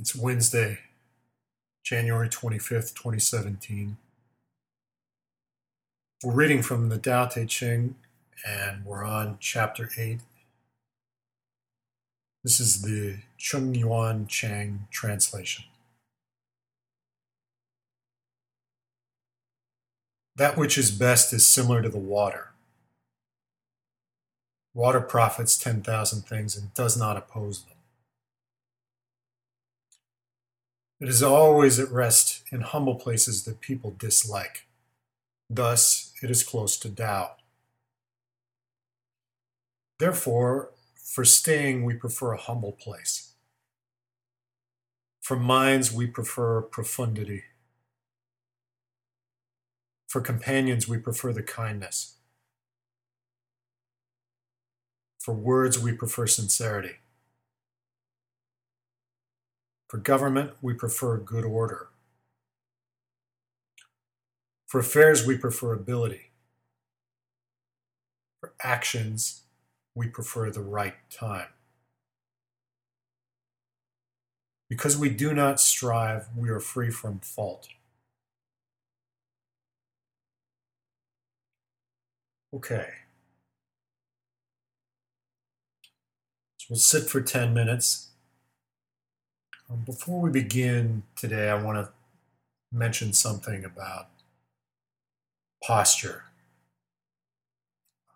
It's Wednesday, January 25th, 2017. We're reading from the Tao Te Ching and we're on chapter 8. This is the Chung Yuan Chang translation. That which is best is similar to the water. Water profits 10,000 things and does not oppose them. It is always at rest in humble places that people dislike. Thus, it is close to Tao. Therefore, for staying, we prefer a humble place. For minds, we prefer profundity. For companions, we prefer the kindness. For words, we prefer sincerity. For government, we prefer good order. For affairs, we prefer ability. For actions, we prefer the right time. Because we do not strive, we are free from fault. Okay. So we'll sit for 10 minutes before we begin today, I want to mention something about posture.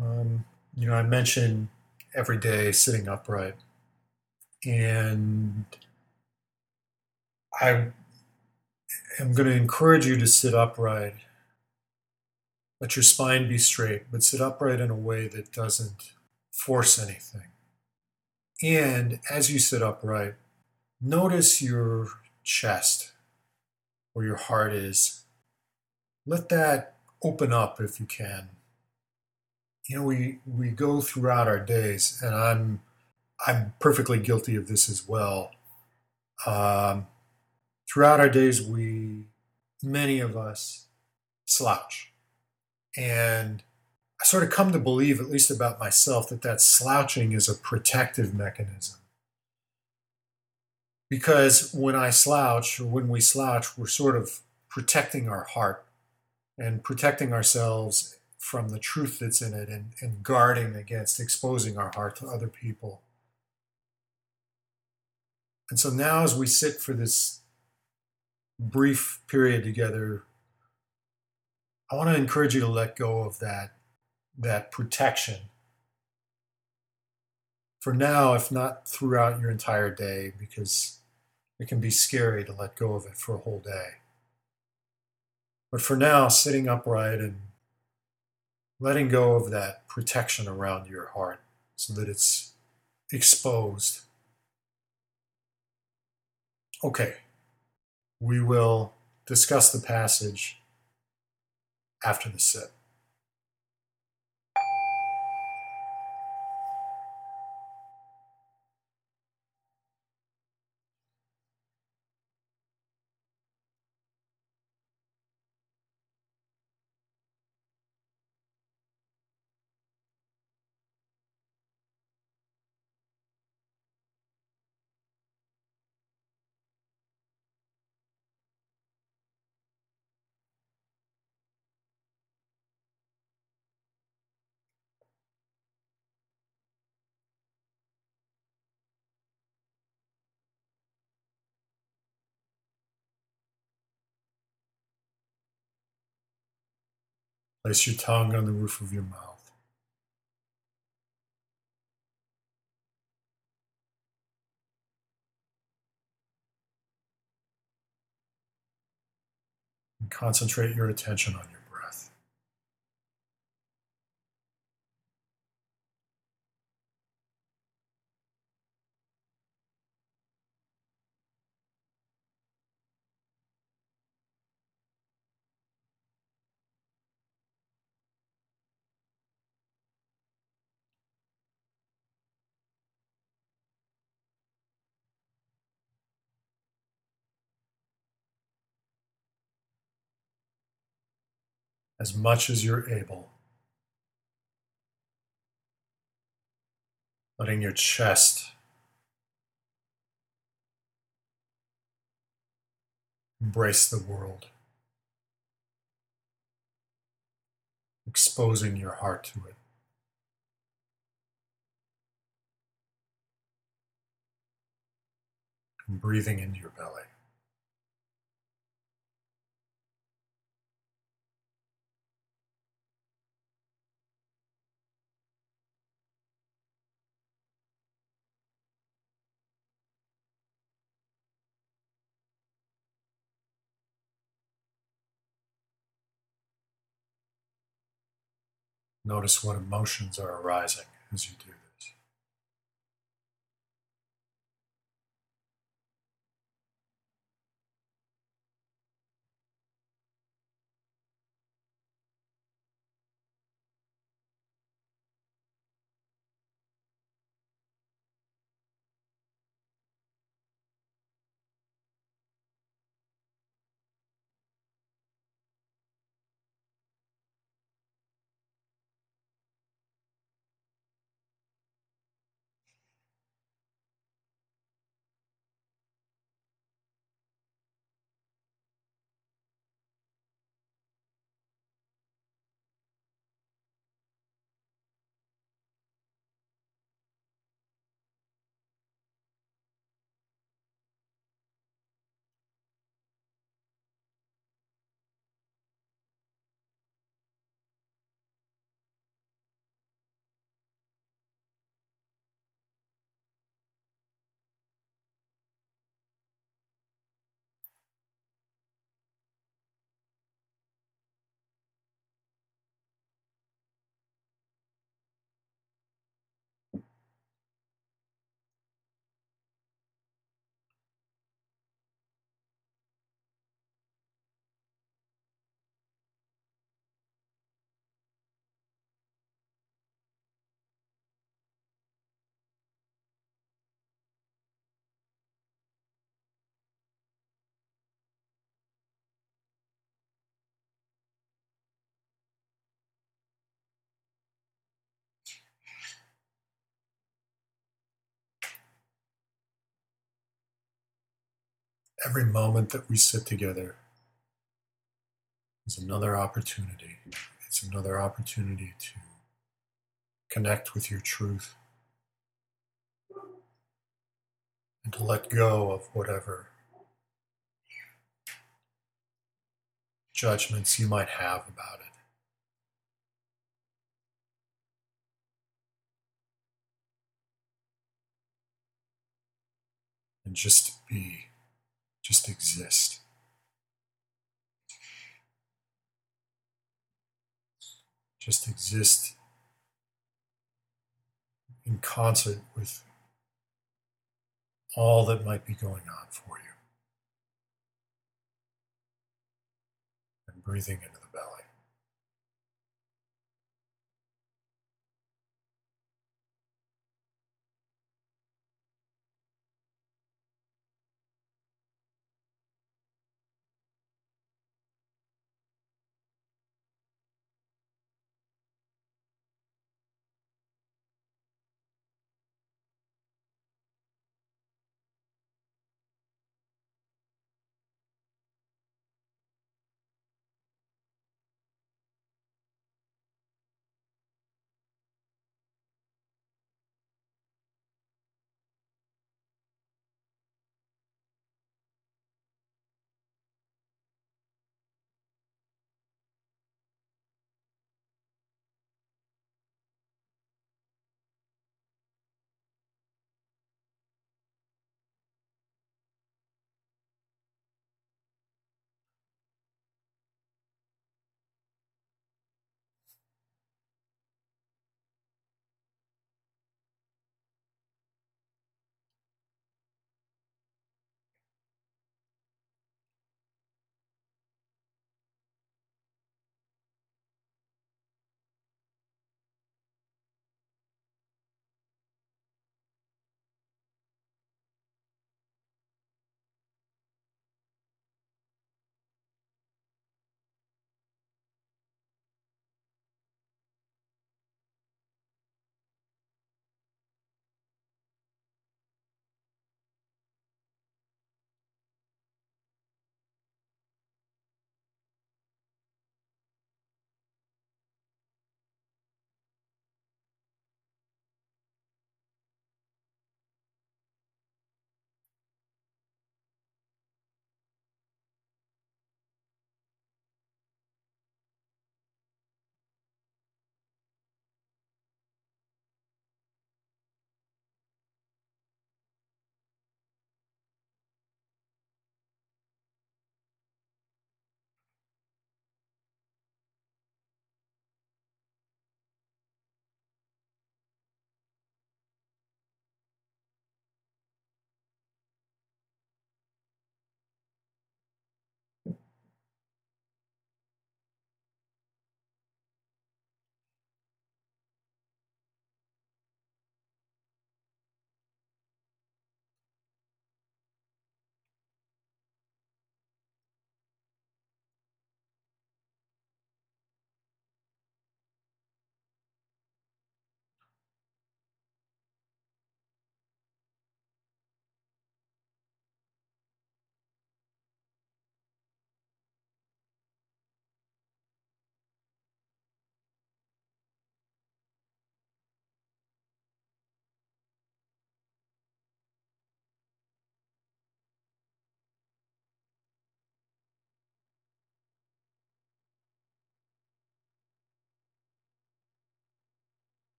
Um, you know, I mentioned every day sitting upright, and I am going to encourage you to sit upright. Let your spine be straight, but sit upright in a way that doesn't force anything. And as you sit upright, Notice your chest, where your heart is. Let that open up if you can. You know, we, we go throughout our days, and I'm I'm perfectly guilty of this as well. Um, throughout our days, we many of us slouch, and I sort of come to believe, at least about myself, that that slouching is a protective mechanism because when I slouch or when we slouch, we're sort of protecting our heart and protecting ourselves from the truth that's in it and, and guarding against exposing our heart to other people. And so now, as we sit for this brief period together, I want to encourage you to let go of that, that protection. For now, if not throughout your entire day, because it can be scary to let go of it for a whole day. But for now, sitting upright and letting go of that protection around your heart so that it's exposed. Okay, we will discuss the passage after the sit. Place your tongue on the roof of your mouth. And concentrate your attention on your as much as you're able. Letting your chest Embrace the world, exposing your heart to it. And breathing into your belly. Notice what emotions are arising as you do this. Every moment that we sit together is another opportunity. It's another opportunity to connect with your truth and to let go of whatever judgments you might have about it. And just be just exist. Just exist in concert with all that might be going on for you. And breathing into the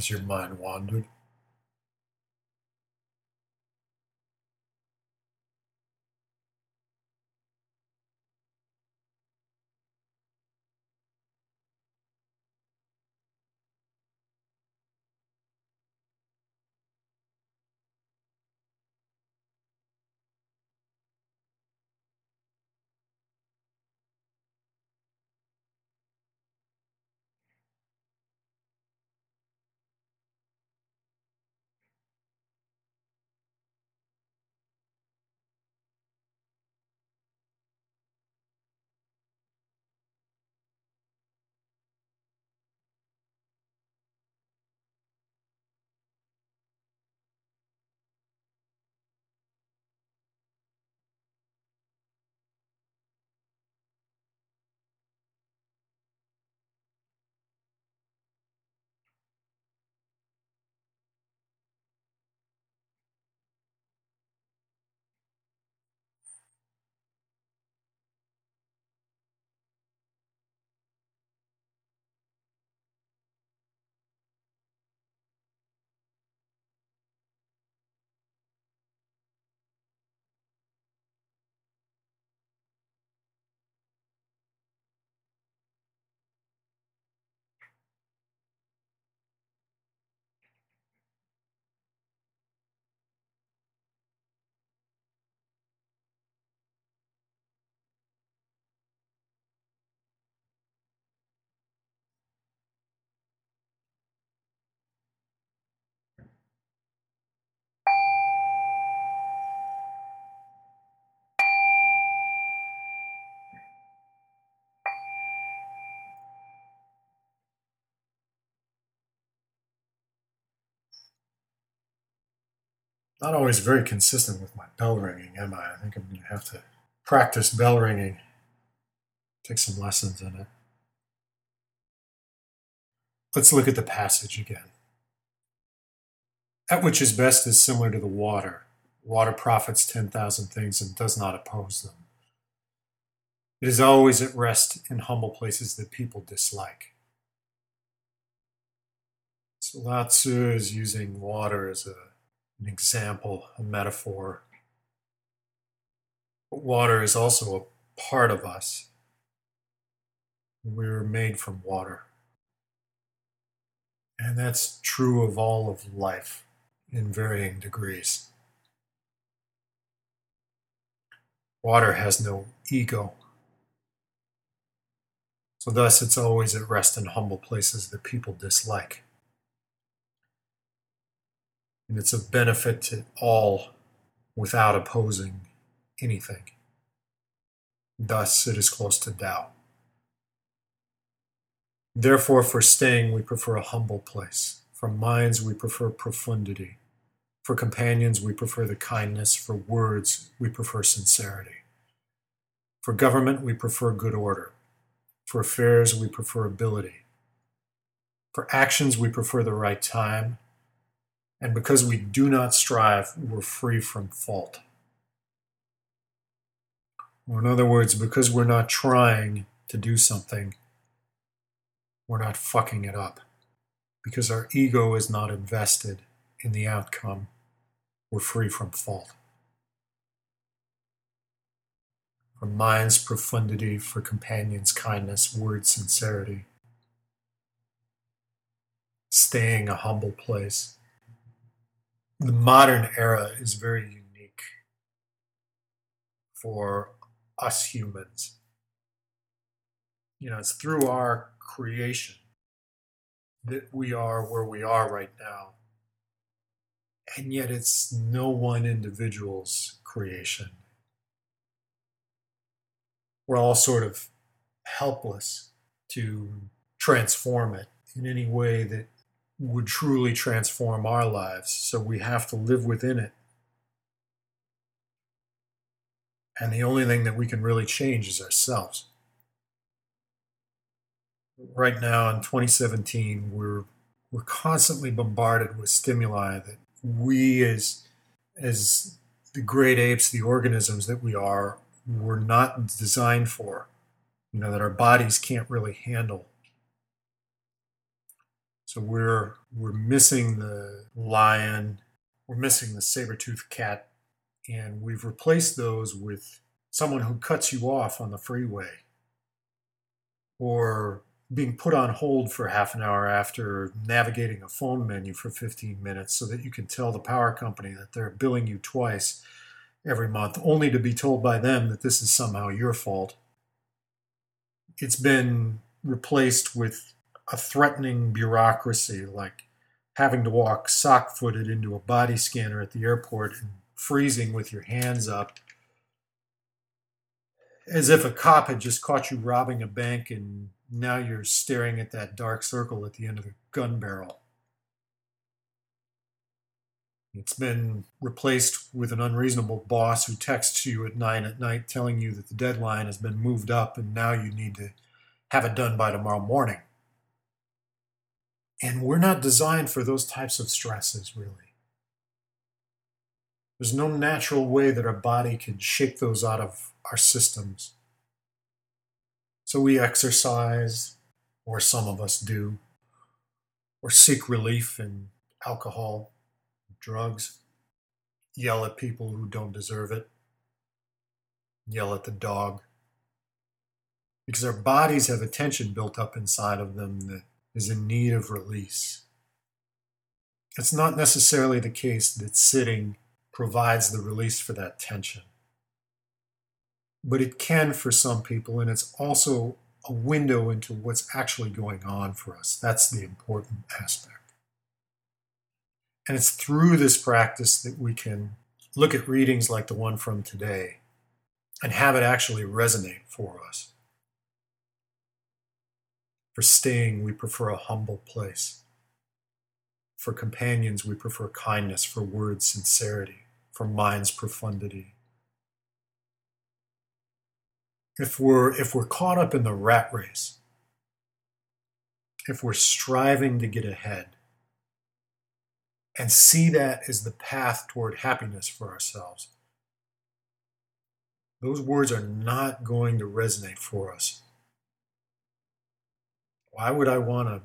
belly. as your mind wandered. Not always very consistent with my bell ringing, am I? I think I'm going to have to practice bell ringing, take some lessons in it. Let's look at the passage again. That which is best is similar to the water. Water profits 10,000 things and does not oppose them. It is always at rest in humble places that people dislike. So Lao Tzu is using water as a an example, a metaphor. But water is also a part of us. We were made from water. And that's true of all of life in varying degrees. Water has no ego. So, thus, it's always at rest in humble places that people dislike and it's a benefit to all without opposing anything. Thus, it is close to Tao. Therefore, for staying, we prefer a humble place. For minds, we prefer profundity. For companions, we prefer the kindness. For words, we prefer sincerity. For government, we prefer good order. For affairs, we prefer ability. For actions, we prefer the right time. And because we do not strive, we're free from fault. Or, in other words, because we're not trying to do something, we're not fucking it up. Because our ego is not invested in the outcome, we're free from fault. For mind's profundity, for companions' kindness, word sincerity, staying a humble place the modern era is very unique for us humans. You know, it's through our creation that we are where we are right now. And yet it's no one individual's creation. We're all sort of helpless to transform it in any way that would truly transform our lives. So we have to live within it. And the only thing that we can really change is ourselves. Right now in 2017, we're we're constantly bombarded with stimuli that we as as the great apes, the organisms that we are, were not designed for. You know, that our bodies can't really handle So we're we're missing the lion, we're missing the saber-toothed cat, and we've replaced those with someone who cuts you off on the freeway or being put on hold for half an hour after navigating a phone menu for 15 minutes so that you can tell the power company that they're billing you twice every month, only to be told by them that this is somehow your fault. It's been replaced with a threatening bureaucracy like having to walk sock footed into a body scanner at the airport and freezing with your hands up as if a cop had just caught you robbing a bank and now you're staring at that dark circle at the end of the gun barrel. It's been replaced with an unreasonable boss who texts you at nine at night telling you that the deadline has been moved up and now you need to have it done by tomorrow morning. And we're not designed for those types of stresses, really. There's no natural way that our body can shake those out of our systems. So we exercise, or some of us do, or seek relief in alcohol, drugs, yell at people who don't deserve it, yell at the dog. Because our bodies have a tension built up inside of them that is in need of release. It's not necessarily the case that sitting provides the release for that tension but it can for some people, and it's also a window into what's actually going on for us. That's the important aspect. And it's through this practice that we can look at readings like the one from today and have it actually resonate for us. For staying, we prefer a humble place. For companions, we prefer kindness, for words, sincerity, for mind's profundity, if we're if we're caught up in the rat race if we're striving to get ahead and see that as the path toward happiness for ourselves those words are not going to resonate for us why would i want a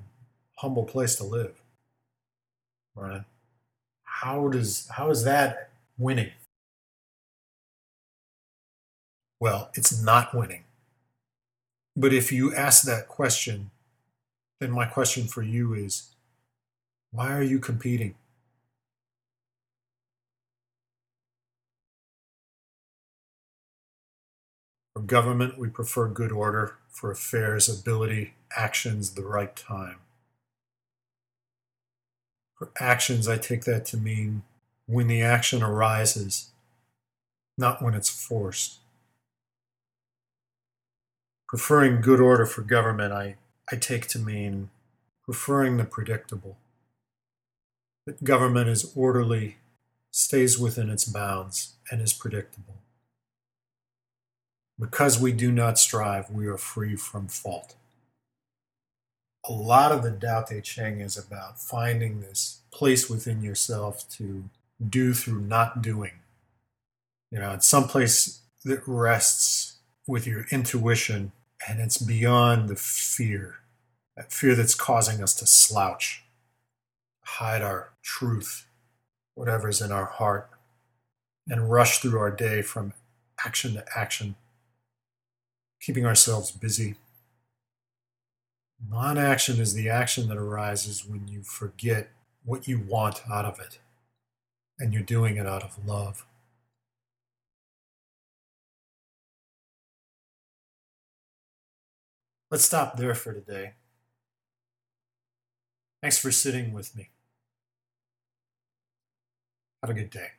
humble place to live right how does how is that winning well, it's not winning. But if you ask that question, then my question for you is why are you competing? For government, we prefer good order. For affairs, ability, actions, the right time. For actions, I take that to mean when the action arises, not when it's forced preferring good order for government, I, I take to mean preferring the predictable. That government is orderly, stays within its bounds, and is predictable. Because we do not strive, we are free from fault. A lot of the Tao Te Ching is about finding this place within yourself to do through not doing. You know, it's someplace that rests with your intuition and it's beyond the fear, that fear that's causing us to slouch, hide our truth, whatever's in our heart, and rush through our day from action to action, keeping ourselves busy. Non action is the action that arises when you forget what you want out of it, and you're doing it out of love. Let's stop there for today. Thanks for sitting with me. Have a good day.